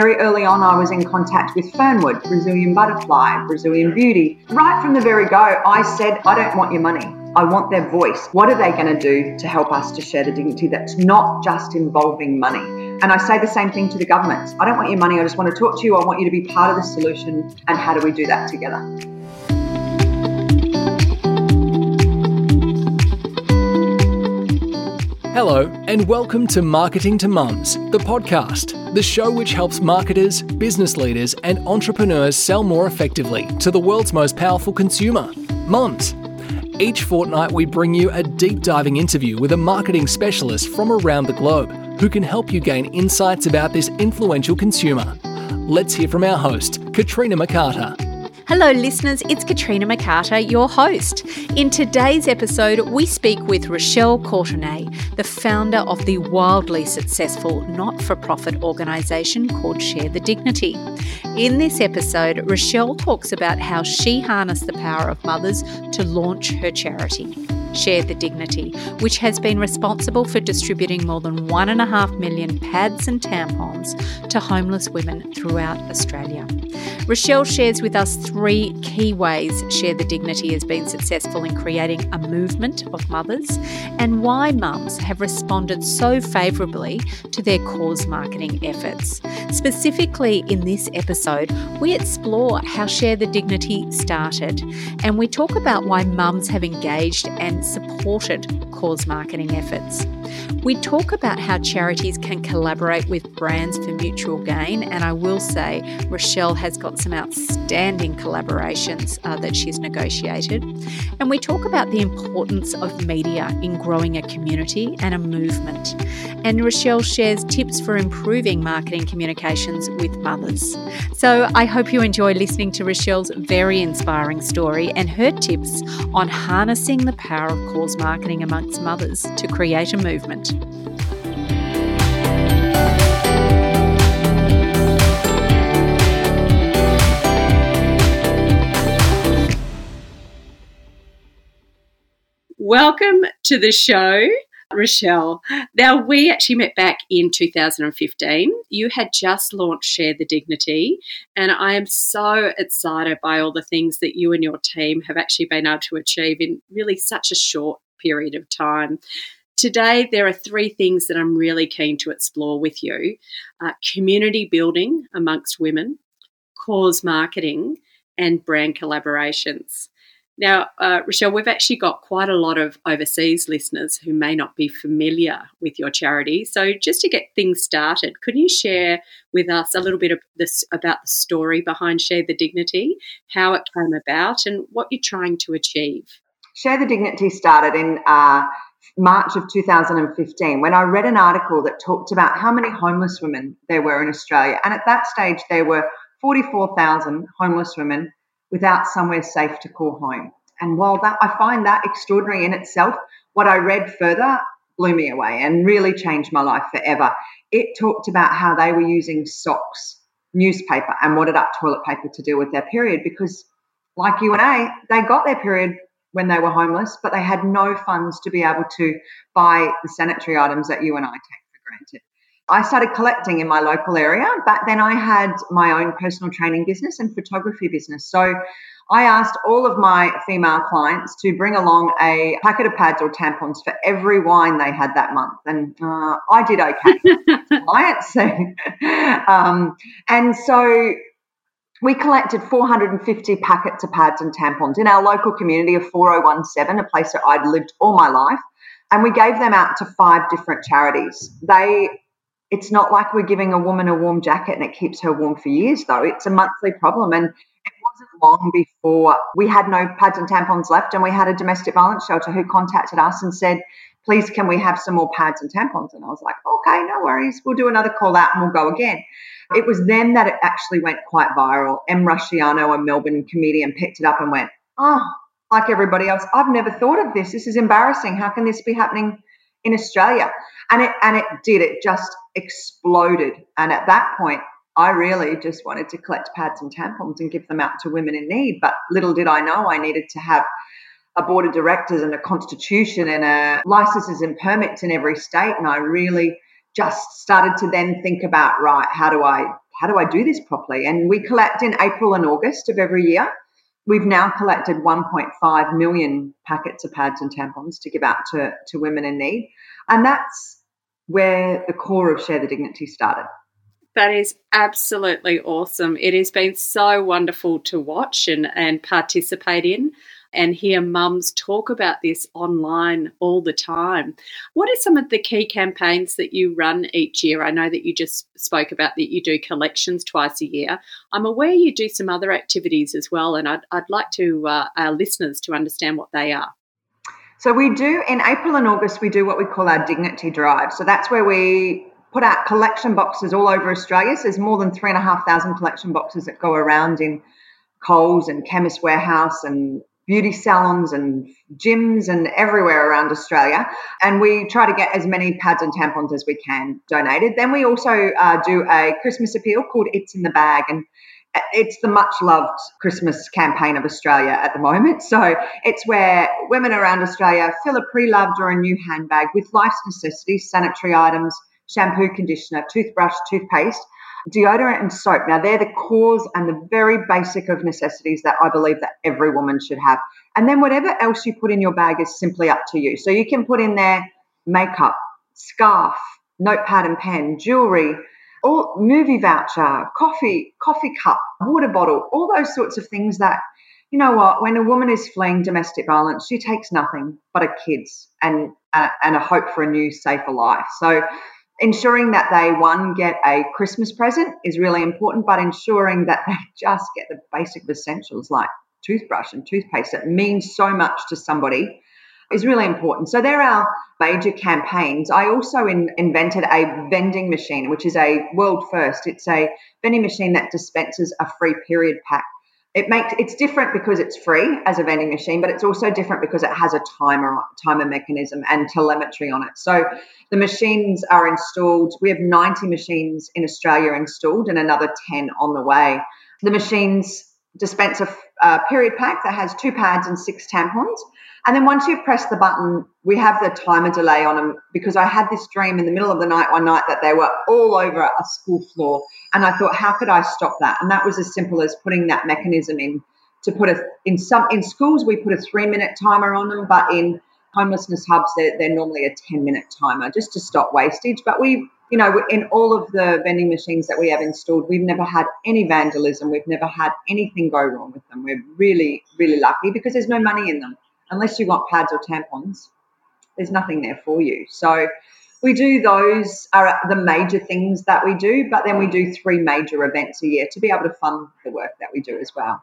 very early on, I was in contact with Fernwood, Brazilian Butterfly, Brazilian Beauty. Right from the very go, I said, I don't want your money. I want their voice. What are they going to do to help us to share the dignity that's not just involving money? And I say the same thing to the governments. I don't want your money. I just want to talk to you. I want you to be part of the solution. And how do we do that together? Hello, and welcome to Marketing to Mums, the podcast, the show which helps marketers, business leaders, and entrepreneurs sell more effectively to the world's most powerful consumer, mums. Each fortnight, we bring you a deep diving interview with a marketing specialist from around the globe who can help you gain insights about this influential consumer. Let's hear from our host, Katrina McCarter. Hello, listeners. It's Katrina McCarter, your host. In today's episode, we speak with Rochelle Courtenay, the founder of the wildly successful not for profit organisation called Share the Dignity. In this episode, Rochelle talks about how she harnessed the power of mothers to launch her charity. Share the Dignity, which has been responsible for distributing more than 1.5 million pads and tampons to homeless women throughout Australia. Rochelle shares with us three key ways Share the Dignity has been successful in creating a movement of mothers and why mums have responded so favourably to their cause marketing efforts. Specifically, in this episode, we explore how Share the Dignity started and we talk about why mums have engaged and supported cause marketing efforts. We talk about how charities can collaborate with brands for mutual gain, and I will say Rochelle has got some outstanding collaborations uh, that she's negotiated. And we talk about the importance of media in growing a community and a movement. And Rochelle shares tips for improving marketing communications with mothers. So I hope you enjoy listening to Rochelle's very inspiring story and her tips on harnessing the power of cause marketing amongst mothers to create a movement. Welcome to the show, Rochelle. Now, we actually met back in 2015. You had just launched Share the Dignity, and I am so excited by all the things that you and your team have actually been able to achieve in really such a short period of time. Today, there are three things that I'm really keen to explore with you uh, community building amongst women, cause marketing, and brand collaborations. Now, uh, Rochelle, we've actually got quite a lot of overseas listeners who may not be familiar with your charity. So, just to get things started, could you share with us a little bit of this about the story behind Share the Dignity, how it came about, and what you're trying to achieve? Share the Dignity started in uh, March of 2015 when I read an article that talked about how many homeless women there were in Australia. And at that stage, there were 44,000 homeless women without somewhere safe to call home. And while that I find that extraordinary in itself, what I read further blew me away and really changed my life forever. It talked about how they were using socks, newspaper, and wadded up toilet paper to deal with their period because, like you and I, they got their period when they were homeless, but they had no funds to be able to buy the sanitary items that you and I take for granted. I started collecting in my local area, but then I had my own personal training business and photography business. So I asked all of my female clients to bring along a packet of pads or tampons for every wine they had that month. And uh, I did okay. clients. um, and so we collected 450 packets of pads and tampons in our local community of 4017, a place that I'd lived all my life. And we gave them out to five different charities. They it's not like we're giving a woman a warm jacket and it keeps her warm for years, though. It's a monthly problem. And it wasn't long before we had no pads and tampons left, and we had a domestic violence shelter who contacted us and said, Please, can we have some more pads and tampons? And I was like, Okay, no worries. We'll do another call out and we'll go again. It was then that it actually went quite viral. Em Rusciano, a Melbourne comedian, picked it up and went, Oh, like everybody else, I've never thought of this. This is embarrassing. How can this be happening in Australia? And it and it did. It just exploded. And at that point, I really just wanted to collect pads and tampons and give them out to women in need. But little did I know I needed to have a board of directors and a constitution and a licenses and permits in every state. And I really just started to then think about right, how do I how do I do this properly? And we collect in April and August of every year. We've now collected 1.5 million packets of pads and tampons to give out to, to women in need. And that's where the core of Share the Dignity started. That is absolutely awesome. It has been so wonderful to watch and, and participate in and hear mums talk about this online all the time. What are some of the key campaigns that you run each year? I know that you just spoke about that you do collections twice a year. I'm aware you do some other activities as well, and I'd, I'd like to uh, our listeners to understand what they are. So we do in April and August we do what we call our dignity drive. So that's where we put out collection boxes all over Australia. So there's more than three and a half thousand collection boxes that go around in Coles and Chemist Warehouse and beauty salons and gyms and everywhere around Australia. And we try to get as many pads and tampons as we can donated. Then we also uh, do a Christmas appeal called It's in the Bag. And it's the much loved Christmas campaign of Australia at the moment. So it's where women around Australia fill a pre loved or a new handbag with life's necessities, sanitary items, shampoo, conditioner, toothbrush, toothpaste deodorant and soap. Now, they're the cores and the very basic of necessities that I believe that every woman should have. And then whatever else you put in your bag is simply up to you. So you can put in there makeup, scarf, notepad and pen, jewelry, all movie voucher, coffee, coffee cup, water bottle, all those sorts of things that you know what? When a woman is fleeing domestic violence, she takes nothing but her kids and uh, and a hope for a new, safer life. So ensuring that they one get a christmas present is really important but ensuring that they just get the basic essentials like toothbrush and toothpaste that means so much to somebody is really important so there are major campaigns i also in, invented a vending machine which is a world first it's a vending machine that dispenses a free period pack it makes it's different because it's free as a vending machine, but it's also different because it has a timer timer mechanism and telemetry on it. So the machines are installed. We have 90 machines in Australia installed and another 10 on the way. The machines dispense a, a period pack that has two pads and six tampons. And then once you've pressed the button, we have the timer delay on them because I had this dream in the middle of the night one night that they were all over a school floor. And I thought, how could I stop that? And that was as simple as putting that mechanism in to put a in some in schools we put a three minute timer on them, but in homelessness hubs they're, they're normally a 10 minute timer just to stop wastage. But we you know, in all of the vending machines that we have installed, we've never had any vandalism. We've never had anything go wrong with them. We're really, really lucky because there's no money in them unless you want pads or tampons, there's nothing there for you. So we do those are the major things that we do, but then we do three major events a year to be able to fund the work that we do as well.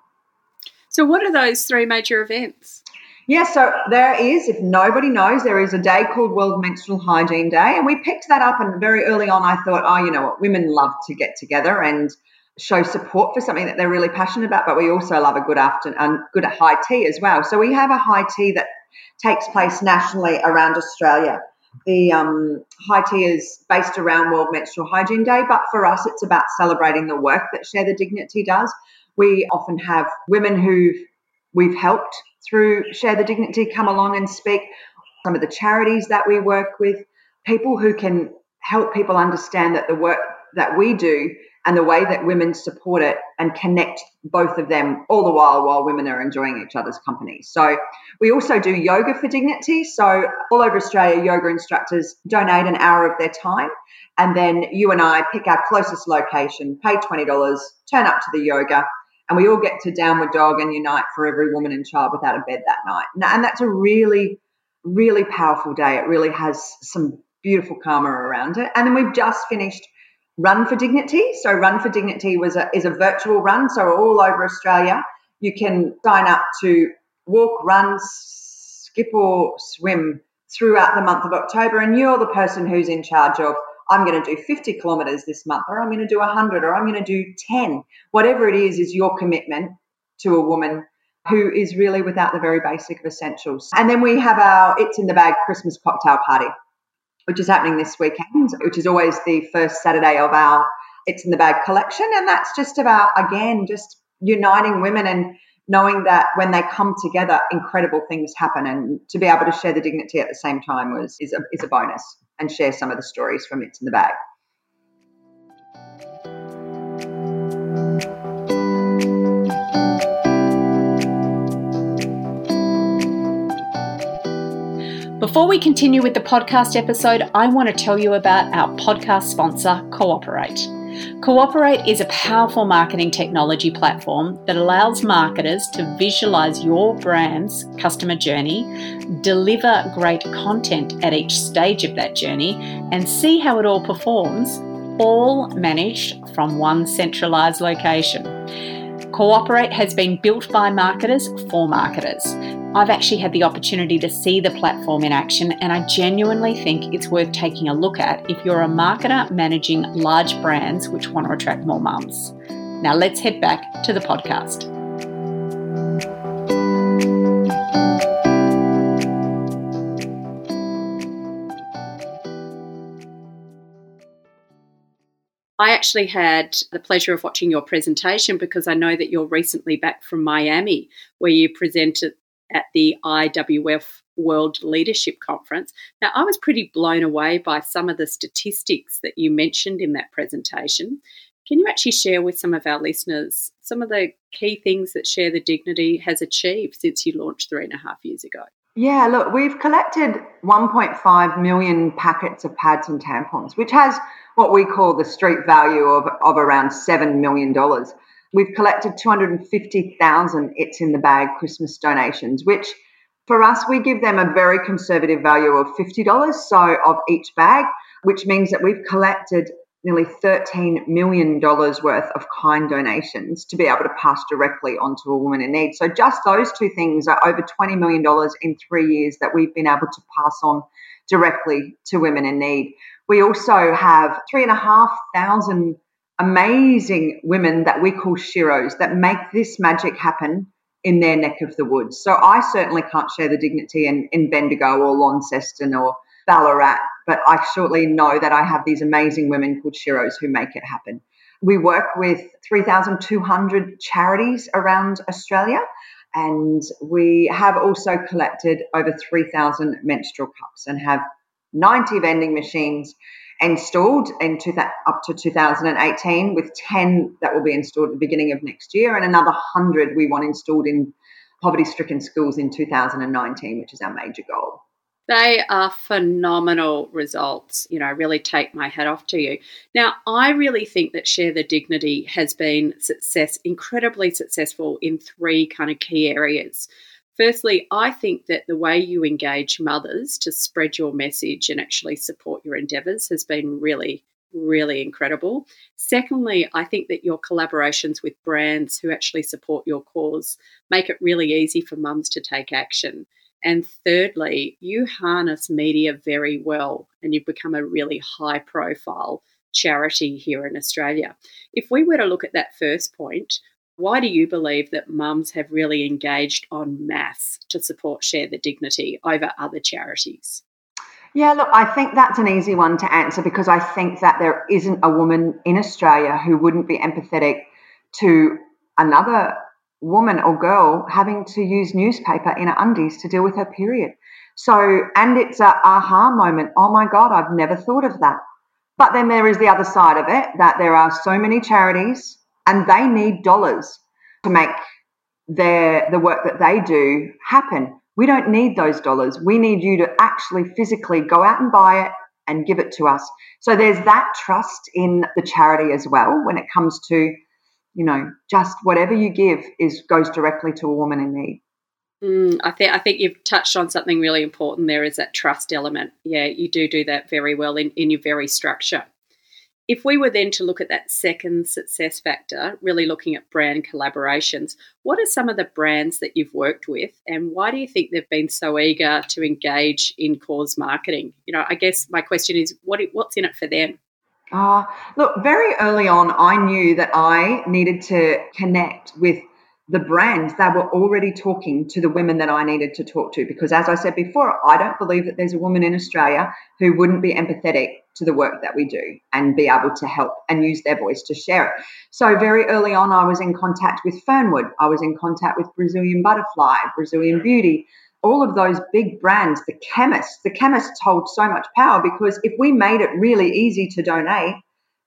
So what are those three major events? Yeah, so there is, if nobody knows, there is a day called World Menstrual Hygiene Day. And we picked that up, and very early on, I thought, oh, you know what, women love to get together and show support for something that they're really passionate about, but we also love a good afternoon and good at high tea as well. So we have a high tea that takes place nationally around Australia. The um, high tea is based around World Menstrual Hygiene Day, but for us, it's about celebrating the work that Share the Dignity does. We often have women who we've helped through Share the Dignity come along and speak. Some of the charities that we work with, people who can help people understand that the work that we do and the way that women support it and connect both of them all the while while women are enjoying each other's company. So we also do yoga for dignity. So all over Australia, yoga instructors donate an hour of their time. And then you and I pick our closest location, pay $20, turn up to the yoga, and we all get to downward dog and unite for every woman and child without a bed that night. And that's a really, really powerful day. It really has some beautiful karma around it. And then we've just finished Run for Dignity. So Run for Dignity was a, is a virtual run. So all over Australia, you can sign up to walk, run, skip or swim throughout the month of October. And you're the person who's in charge of, I'm going to do 50 kilometres this month, or I'm going to do 100, or I'm going to do 10. Whatever it is, is your commitment to a woman who is really without the very basic of essentials. And then we have our It's in the Bag Christmas cocktail party which is happening this weekend, which is always the first Saturday of our It's in the Bag collection. And that's just about, again, just uniting women and knowing that when they come together, incredible things happen. And to be able to share the dignity at the same time was is a, is a bonus and share some of the stories from It's in the Bag. Before we continue with the podcast episode, I want to tell you about our podcast sponsor, Cooperate. Cooperate is a powerful marketing technology platform that allows marketers to visualize your brand's customer journey, deliver great content at each stage of that journey, and see how it all performs, all managed from one centralized location. Cooperate has been built by marketers for marketers. I've actually had the opportunity to see the platform in action, and I genuinely think it's worth taking a look at if you're a marketer managing large brands which want to attract more mums. Now, let's head back to the podcast. I actually had the pleasure of watching your presentation because I know that you're recently back from Miami, where you presented at the IWF World Leadership Conference. Now, I was pretty blown away by some of the statistics that you mentioned in that presentation. Can you actually share with some of our listeners some of the key things that Share the Dignity has achieved since you launched three and a half years ago? Yeah, look, we've collected 1.5 million packets of pads and tampons, which has what we call the street value of, of around $7 million. We've collected 250,000 It's in the Bag Christmas donations, which for us, we give them a very conservative value of $50, so of each bag, which means that we've collected nearly $13 million worth of kind donations to be able to pass directly onto a woman in need. So just those two things are over $20 million in three years that we've been able to pass on directly to women in need. We also have three and a half thousand amazing women that we call Sheroes that make this magic happen in their neck of the woods. So I certainly can't share the dignity in, in Bendigo or Launceston or Ballarat, but I shortly know that I have these amazing women called Sheroes who make it happen. We work with 3,200 charities around Australia, and we have also collected over 3,000 menstrual cups and have 90 vending machines installed in two, up to 2018, with 10 that will be installed at the beginning of next year, and another 100 we want installed in poverty stricken schools in 2019, which is our major goal. They are phenomenal results. You know, I really take my hat off to you. Now, I really think that Share the Dignity has been success, incredibly successful in three kind of key areas. Firstly, I think that the way you engage mothers to spread your message and actually support your endeavours has been really, really incredible. Secondly, I think that your collaborations with brands who actually support your cause make it really easy for mums to take action. And thirdly, you harness media very well and you've become a really high profile charity here in Australia. If we were to look at that first point, why do you believe that mums have really engaged en masse to support Share the Dignity over other charities? Yeah, look, I think that's an easy one to answer because I think that there isn't a woman in Australia who wouldn't be empathetic to another woman or girl having to use newspaper in her undies to deal with her period. So, and it's a aha moment. Oh my God, I've never thought of that. But then there is the other side of it that there are so many charities and they need dollars to make their the work that they do happen. We don't need those dollars. We need you to actually physically go out and buy it and give it to us. So there's that trust in the charity as well when it comes to, you know, just whatever you give is goes directly to a woman in need. Mm, I think I think you've touched on something really important. There is that trust element. Yeah, you do do that very well in, in your very structure. If we were then to look at that second success factor, really looking at brand collaborations, what are some of the brands that you've worked with and why do you think they've been so eager to engage in cause marketing? You know, I guess my question is what what's in it for them? Uh, look, very early on, I knew that I needed to connect with the brands that were already talking to the women that I needed to talk to. Because as I said before, I don't believe that there's a woman in Australia who wouldn't be empathetic to the work that we do and be able to help and use their voice to share it. So very early on, I was in contact with Fernwood. I was in contact with Brazilian Butterfly, Brazilian Beauty, all of those big brands, the chemists. The chemists hold so much power because if we made it really easy to donate,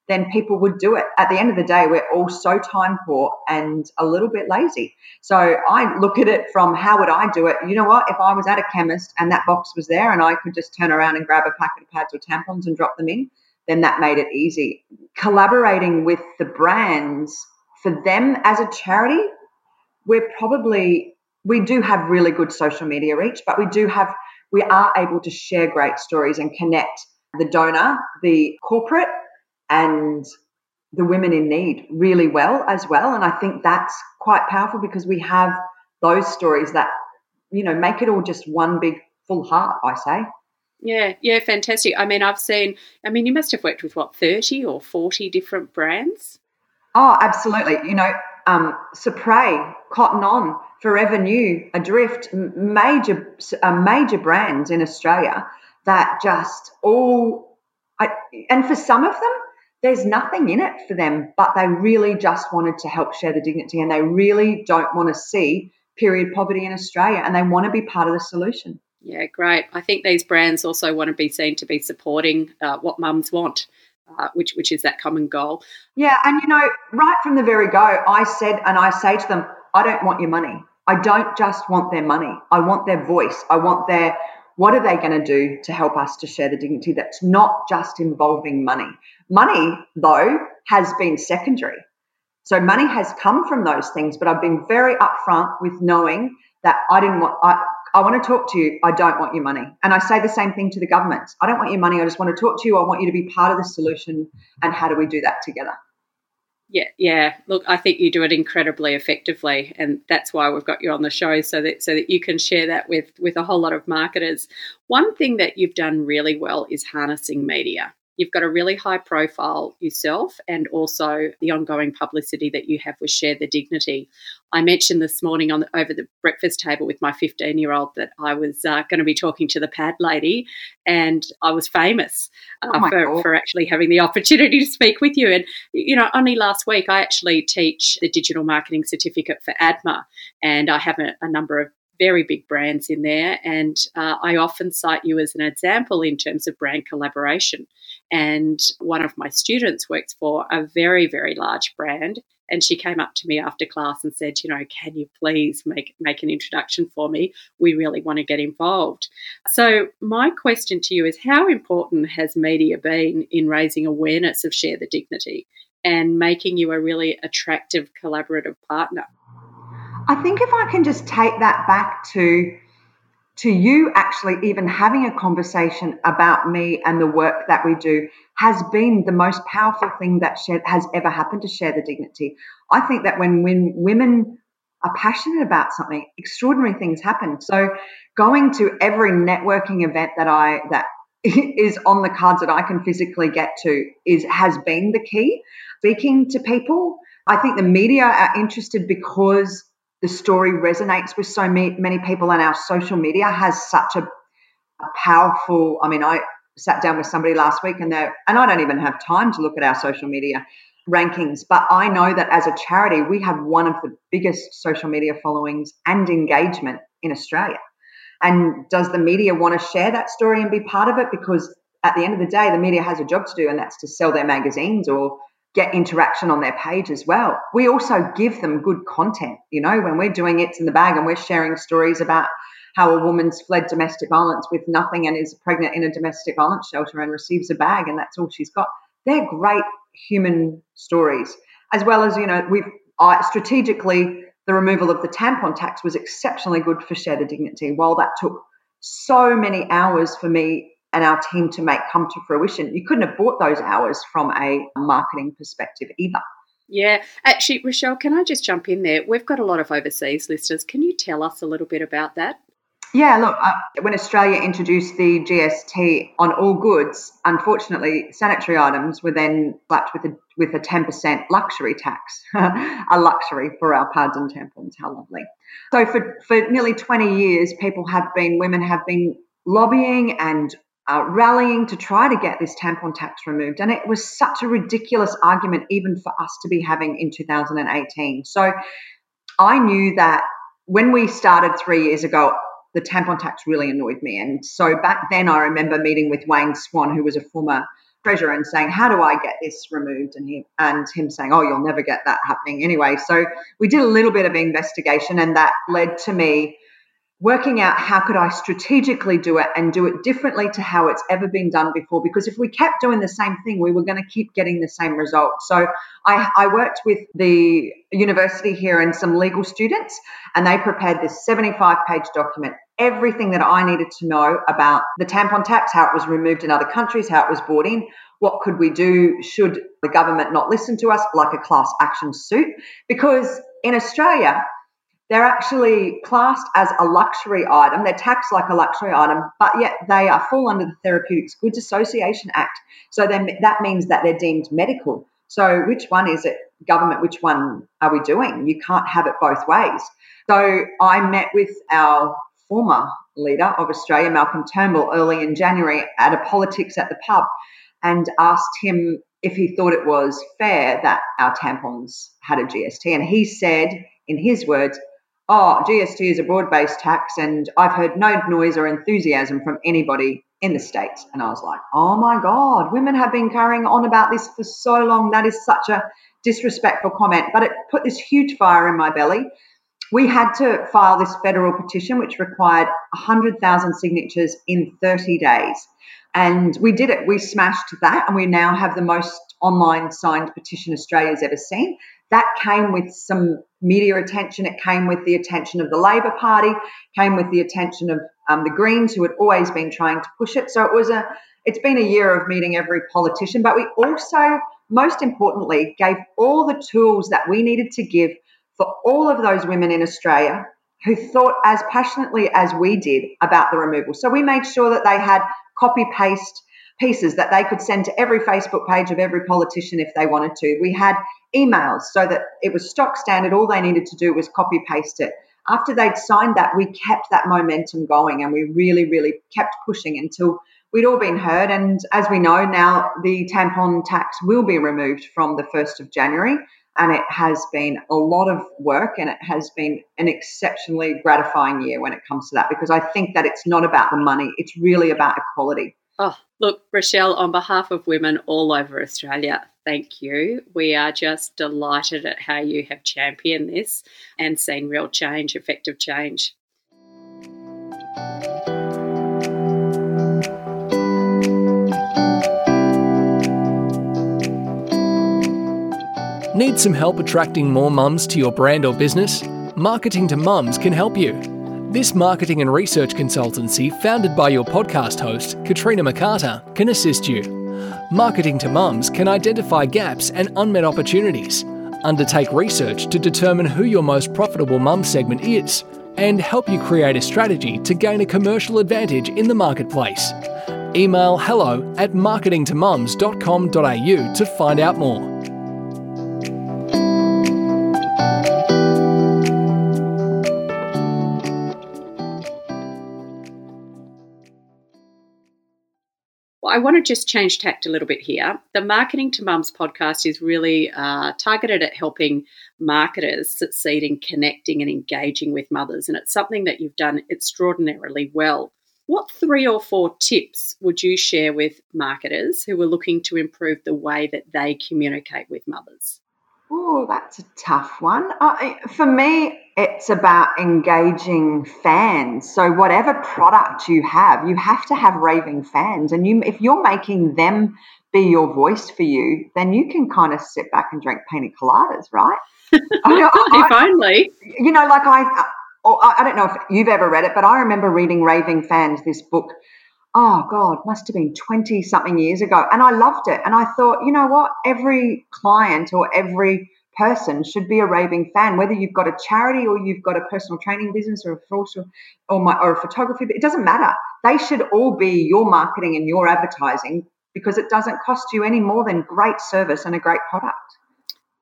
then people would do it. At the end of the day, we're all so time poor and a little bit lazy. So I look at it from how would I do it? You know what? If I was at a chemist and that box was there and I could just turn around and grab a packet of pads or tampons and drop them in, then that made it easy. Collaborating with the brands for them as a charity, we're probably we do have really good social media reach, but we do have we are able to share great stories and connect the donor, the corporate, and the women in need really well as well. And I think that's quite powerful because we have those stories that, you know, make it all just one big full heart, I say. Yeah, yeah, fantastic. I mean, I've seen, I mean, you must have worked with what, 30 or 40 different brands? Oh, absolutely. You know, um, Supre, Cotton On, Forever New, Adrift, major, uh, major brands in Australia that just all, I, and for some of them, there's nothing in it for them, but they really just wanted to help share the dignity and they really don't want to see period poverty in Australia and they want to be part of the solution. Yeah, great. I think these brands also want to be seen to be supporting uh, what mums want. Uh, which which is that common goal. Yeah, and you know, right from the very go, I said and I say to them, I don't want your money. I don't just want their money. I want their voice. I want their what are they going to do to help us to share the dignity that's not just involving money? Money, though, has been secondary. So money has come from those things, but I've been very upfront with knowing that I didn't want, I, I want to talk to you. I don't want your money. And I say the same thing to the government. I don't want your money. I just want to talk to you. I want you to be part of the solution. And how do we do that together? Yeah, yeah. Look, I think you do it incredibly effectively, and that's why we've got you on the show so that so that you can share that with with a whole lot of marketers. One thing that you've done really well is harnessing media. You've got a really high profile yourself and also the ongoing publicity that you have with Share the Dignity. I mentioned this morning on the, over the breakfast table with my 15 year old that I was uh, going to be talking to the pad lady and I was famous uh, oh for, for actually having the opportunity to speak with you. And, you know, only last week I actually teach the digital marketing certificate for ADMA and I have a, a number of very big brands in there. And uh, I often cite you as an example in terms of brand collaboration. And one of my students works for a very, very large brand. And she came up to me after class and said, you know, can you please make, make an introduction for me? We really want to get involved. So, my question to you is how important has media been in raising awareness of Share the Dignity and making you a really attractive collaborative partner? I think if I can just take that back to to you actually even having a conversation about me and the work that we do has been the most powerful thing that has ever happened to share the dignity. I think that when when women are passionate about something, extraordinary things happen. So going to every networking event that I that is on the cards that I can physically get to is has been the key. Speaking to people, I think the media are interested because the story resonates with so many people and our social media has such a, powerful i mean i sat down with somebody last week and they and i don't even have time to look at our social media rankings but i know that as a charity we have one of the biggest social media followings and engagement in australia. And does the media want to share that story and be part of it? Because at the end of the day the media has a job to do and that's to sell their magazines or get interaction on their page as well. We also give them good content. You know, when we're doing It's in the Bag and we're sharing stories about how a woman's fled domestic violence with nothing and is pregnant in a domestic violence shelter and receives a bag and that's all she's got. They're great human stories. As well as, you know, we've uh, strategically, the removal of the tampon tax was exceptionally good for Share the Dignity. While that took so many hours for me and our team to make come to fruition. You couldn't have bought those hours from a marketing perspective either. Yeah, actually, Rochelle, can I just jump in there? We've got a lot of overseas listeners. Can you tell us a little bit about that? Yeah, look, uh, when Australia introduced the GST on all goods, unfortunately, sanitary items were then slapped with a with a ten percent luxury tax, a luxury for our pads and tampons. How lovely! So for for nearly twenty years, people have been women have been lobbying and uh, rallying to try to get this tampon tax removed. And it was such a ridiculous argument, even for us to be having in 2018. So I knew that when we started three years ago, the tampon tax really annoyed me. And so back then, I remember meeting with Wayne Swan, who was a former treasurer and saying, "How do I get this removed?" and him and him saying, "Oh, you'll never get that happening anyway." So we did a little bit of investigation, and that led to me working out how could I strategically do it and do it differently to how it's ever been done before. Because if we kept doing the same thing, we were going to keep getting the same result. So I, I, worked with the university here and some legal students, and they prepared this 75 page document. Everything that I needed to know about the tampon tax, how it was removed in other countries, how it was brought in, what could we do should the government not listen to us, like a class action suit. Because in Australia, they're actually classed as a luxury item. They're taxed like a luxury item, but yet they are fall under the Therapeutics Goods Association Act. So that means that they're deemed medical. So which one is it, government? Which one are we doing? You can't have it both ways. So I met with our former leader of Australia, Malcolm Turnbull, early in January at a politics at the pub and asked him if he thought it was fair that our tampons had a GST. And he said, in his words, oh, GST is a broad based tax, and I've heard no noise or enthusiasm from anybody in the States. And I was like, oh my God, women have been carrying on about this for so long. That is such a disrespectful comment. But it put this huge fire in my belly. We had to file this federal petition, which required 100,000 signatures in 30 days. And we did it. We smashed that, and we now have the most online signed petition Australia's ever seen. That came with some media attention. It came with the attention of the Labor Party, came with the attention of um, the Greens, who had always been trying to push it. So it was a, it's been a year of meeting every politician. But we also, most importantly, gave all the tools that we needed to give for all of those women in Australia who thought as passionately as we did about the removal. So we made sure that they had copy paste pieces that they could send to every Facebook page of every politician if they wanted to. We had emails so that it was stock standard. All they needed to do was copy paste it. After they'd signed that, we kept that momentum going and we really, really kept pushing until we'd all been heard. And as we know now, the tampon tax will be removed from the 1st of January. And it has been a lot of work and it has been an exceptionally gratifying year when it comes to that because I think that it's not about the money, it's really about equality. Oh, look, Rochelle, on behalf of women all over Australia, thank you. We are just delighted at how you have championed this and seen real change, effective change. Need some help attracting more mums to your brand or business? Marketing to Mums can help you. This marketing and research consultancy, founded by your podcast host, Katrina McCarter, can assist you. Marketing to Mums can identify gaps and unmet opportunities, undertake research to determine who your most profitable mum segment is, and help you create a strategy to gain a commercial advantage in the marketplace. Email hello at marketingtomums.com.au to find out more. I want to just change tact a little bit here. The Marketing to Mums podcast is really uh, targeted at helping marketers succeed in connecting and engaging with mothers, and it's something that you've done extraordinarily well. What three or four tips would you share with marketers who are looking to improve the way that they communicate with mothers? Oh, that's a tough one. Uh, for me, it's about engaging fans. So whatever product you have, you have to have raving fans, and you if you're making them be your voice for you, then you can kind of sit back and drink pina coladas, right? I if only. You know, like I, I don't know if you've ever read it, but I remember reading Raving Fans, this book oh God, must have been 20 something years ago. And I loved it. And I thought, you know what? Every client or every person should be a raving fan, whether you've got a charity or you've got a personal training business or a social or, my, or a photography, it doesn't matter. They should all be your marketing and your advertising because it doesn't cost you any more than great service and a great product.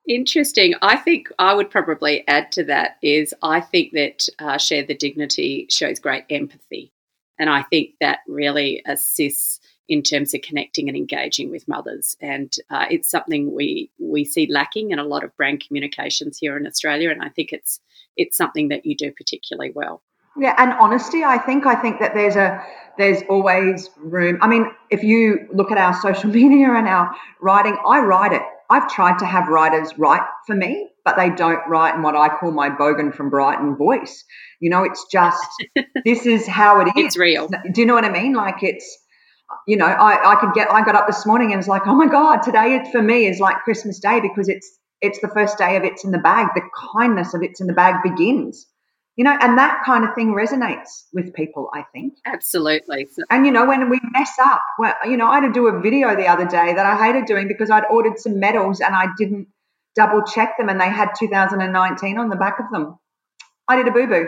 Interesting. I think I would probably add to that is I think that uh, Share the Dignity shows great empathy. And I think that really assists in terms of connecting and engaging with mothers. And uh, it's something we we see lacking in a lot of brand communications here in Australia. And I think it's it's something that you do particularly well. Yeah, and honesty. I think. I think that there's a there's always room. I mean, if you look at our social media and our writing, I write it. I've tried to have writers write for me, but they don't write in what I call my Bogan from Brighton voice. You know, it's just this is how it is. It's real. Do you know what I mean? Like it's you know, I, I could get I got up this morning and it's like, oh my God, today it, for me is like Christmas Day because it's it's the first day of it's in the bag. The kindness of it's in the bag begins you know, and that kind of thing resonates with people, I think. Absolutely. And, you know, when we mess up, well, you know, I had to do a video the other day that I hated doing because I'd ordered some medals and I didn't double check them and they had 2019 on the back of them. I did a boo boo,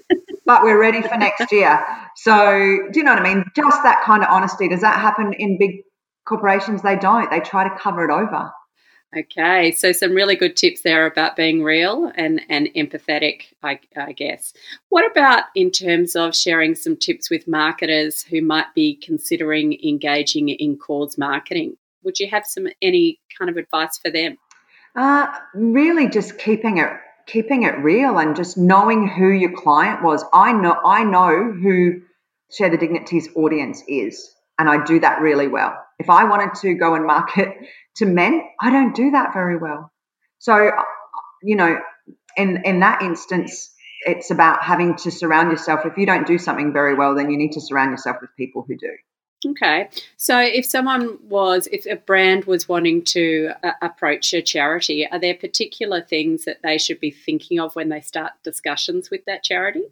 but we're ready for next year. So, do you know what I mean? Just that kind of honesty. Does that happen in big corporations? They don't. They try to cover it over. Okay, so some really good tips there about being real and, and empathetic, I, I, guess. What about in terms of sharing some tips with marketers who might be considering engaging in cause marketing? Would you have some any kind of advice for them? Uh, really, just keeping it keeping it real and just knowing who your client was. I know I know who Share the Dignity's audience is, and I do that really well. If I wanted to go and market to men, I don't do that very well. So, you know, in in that instance, it's about having to surround yourself. If you don't do something very well, then you need to surround yourself with people who do. Okay. So if someone was, if a brand was wanting to uh, approach a charity, are there particular things that they should be thinking of when they start discussions with that charity?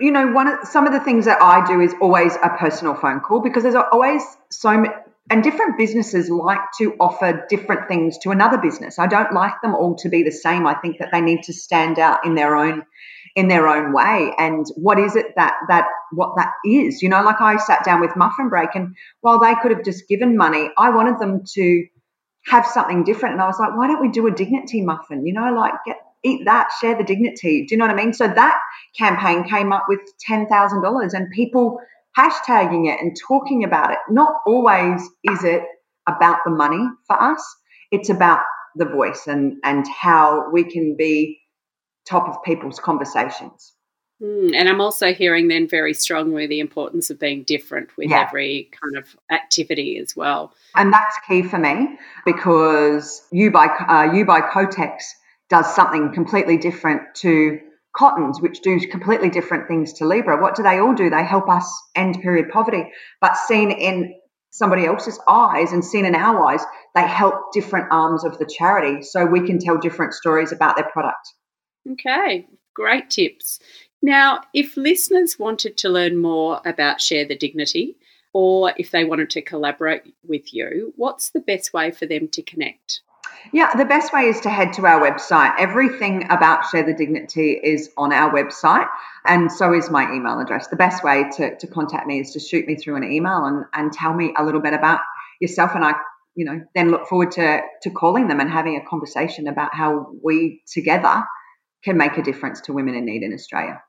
You know, one of some of the things that I do is always a personal phone call because there's always so many, and different businesses like to offer different things to another business. I don't like them all to be the same. I think that they need to stand out in their own in their own way. And what is it that that what that is? You know, like I sat down with Muffin Break, and while they could have just given money, I wanted them to have something different. And I was like, why don't we do a dignity muffin? You know, like get eat that, share the dignity. Do you know what I mean? So that campaign came up with ten thousand dollars, and people hashtagging it and talking about it. Not always is it about the money for us. It's about the voice and, and how we can be top of people's conversations. Mm, and I'm also hearing then very strongly the importance of being different with yeah. every kind of activity as well. And that's key for me because you by uh, U by Kotex does something completely different to Cottons, which do completely different things to Libra. What do they all do? They help us end period poverty, but seen in somebody else's eyes and seen in our eyes, they help different arms of the charity so we can tell different stories about their product. Okay, great tips. Now, if listeners wanted to learn more about Share the Dignity, or if they wanted to collaborate with you, what's the best way for them to connect? Yeah, the best way is to head to our website. Everything about Share the Dignity is on our website, and so is my email address. The best way to, to contact me is to shoot me through an email and, and tell me a little bit about yourself, and I, you know, then look forward to to calling them and having a conversation about how we together can make a difference to women in need in Australia.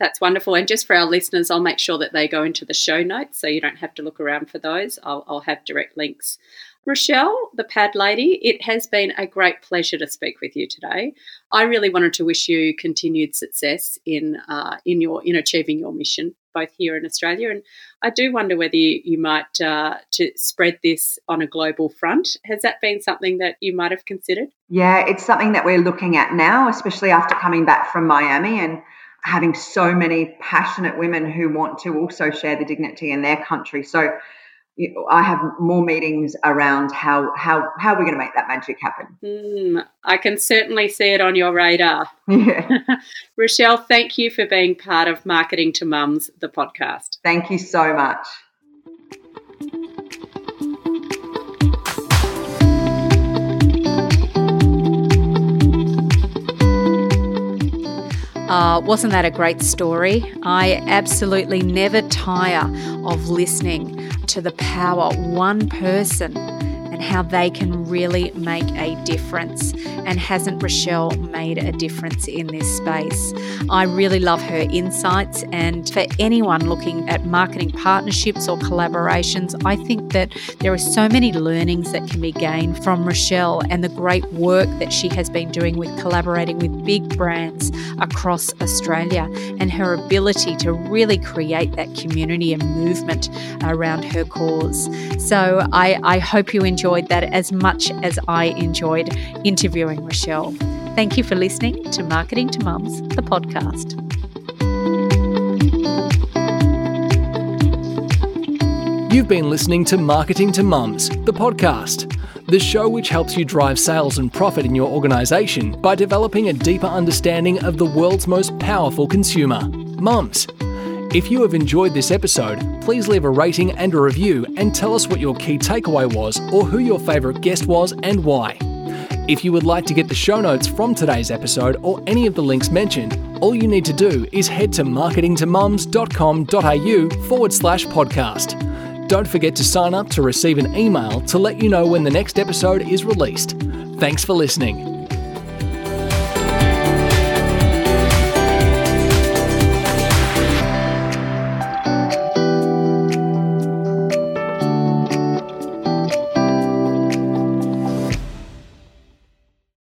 That's wonderful. And just for our listeners, I'll make sure that they go into the show notes so you don't have to look around for those. I'll, I'll have direct links. Rochelle, the pad lady, it has been a great pleasure to speak with you today. I really wanted to wish you continued success in uh, in your in achieving your mission, both here in Australia, and I do wonder whether you, you might uh, to spread this on a global front. Has that been something that you might have considered? Yeah, it's something that we're looking at now, especially after coming back from Miami and having so many passionate women who want to also share the dignity in their country. So I have more meetings around how how how we're going to make that magic happen. Mm, I can certainly see it on your radar. Yeah. Rochelle, thank you for being part of Marketing to Mums, the podcast. Thank you so much. Uh, wasn't that a great story? I absolutely never tire of listening to the power one person and how they can really make a difference. And hasn't Rochelle made a difference in this space? I really love her insights. And for anyone looking at marketing partnerships or collaborations, I think that there are so many learnings that can be gained from Rochelle and the great work that she has been doing with collaborating with big brands across Australia and her ability to really create that community and movement around her cause. So I, I hope you enjoyed that as much as I enjoyed interviewing Rochelle. Thank you for listening to Marketing to Mums, the podcast. You've been listening to Marketing to Mums, the podcast, the show which helps you drive sales and profit in your organisation by developing a deeper understanding of the world's most powerful consumer, mums. If you have enjoyed this episode, please leave a rating and a review and tell us what your key takeaway was or who your favourite guest was and why. If you would like to get the show notes from today's episode or any of the links mentioned, all you need to do is head to marketingtomums.com.au forward slash podcast. Don't forget to sign up to receive an email to let you know when the next episode is released. Thanks for listening.